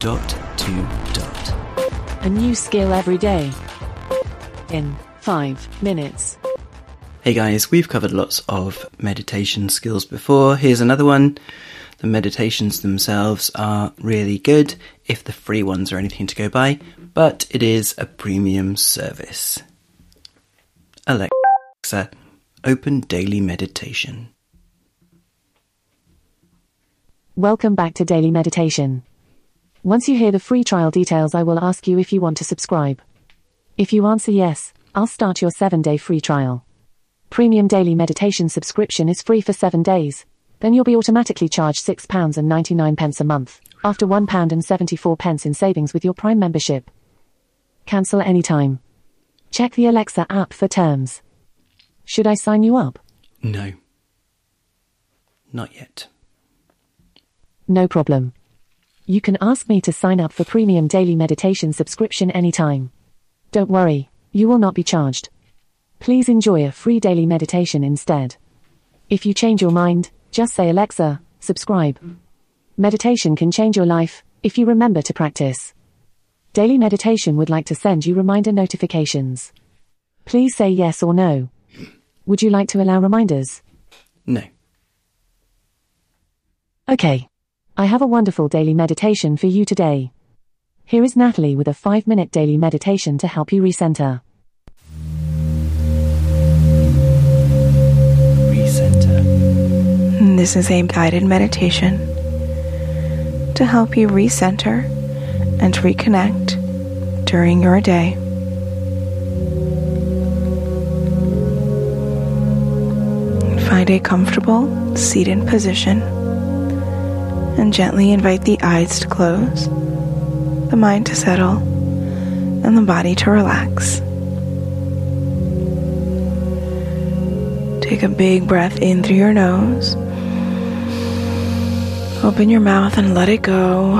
Dot to dot. A new skill every day. In 5 minutes. Hey guys, we've covered lots of meditation skills before. Here's another one. The meditations themselves are really good if the free ones are anything to go by, but it is a premium service. Alexa, open daily meditation. Welcome back to Daily Meditation. Once you hear the free trial details, I will ask you if you want to subscribe. If you answer yes, I'll start your 7 day free trial. Premium Daily Meditation subscription is free for 7 days. Then you'll be automatically charged £6.99 a month, after £1.74 in savings with your Prime membership. Cancel anytime. Check the Alexa app for terms. Should I sign you up? No. Not yet. No problem. You can ask me to sign up for premium daily meditation subscription anytime. Don't worry, you will not be charged. Please enjoy a free daily meditation instead. If you change your mind, just say Alexa, subscribe. Meditation can change your life if you remember to practice. Daily Meditation would like to send you reminder notifications. Please say yes or no. Would you like to allow reminders? No. Okay. I have a wonderful daily meditation for you today. Here is Natalie with a 5 minute daily meditation to help you recenter. Recenter. This is a guided meditation to help you recenter and reconnect during your day. Find a comfortable seated position and gently invite the eyes to close, the mind to settle, and the body to relax. Take a big breath in through your nose. Open your mouth and let it go.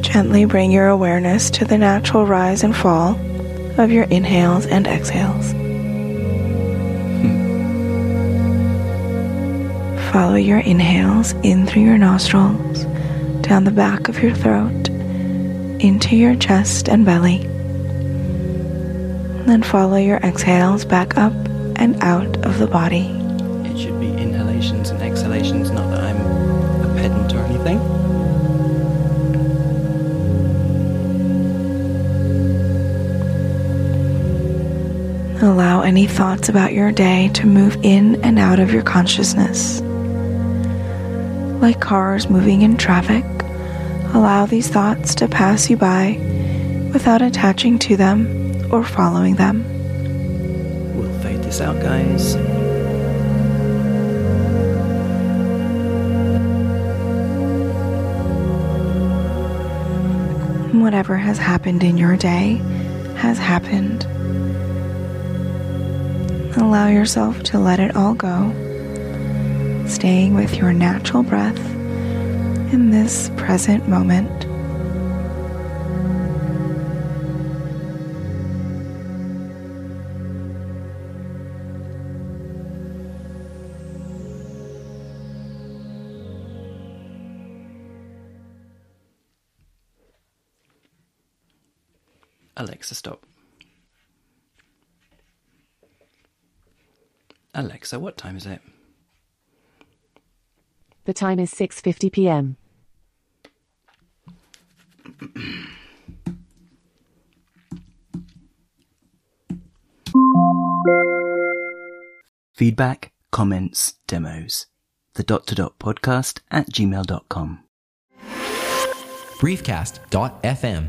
Gently bring your awareness to the natural rise and fall of your inhales and exhales. Follow your inhales in through your nostrils, down the back of your throat, into your chest and belly. Then follow your exhales back up and out of the body. It should be inhalations and exhalations, not that I'm a pedant or anything. Allow any thoughts about your day to move in and out of your consciousness. Like cars moving in traffic, allow these thoughts to pass you by without attaching to them or following them. We'll fade this out, guys. Whatever has happened in your day has happened. Allow yourself to let it all go, staying with your natural breath in this present moment. Alexa, stop. Alexa, what time is it? The time is 6:50 p.m. Feedback, comments, demos. The dot to dot podcast at gmail.com. briefcast.fm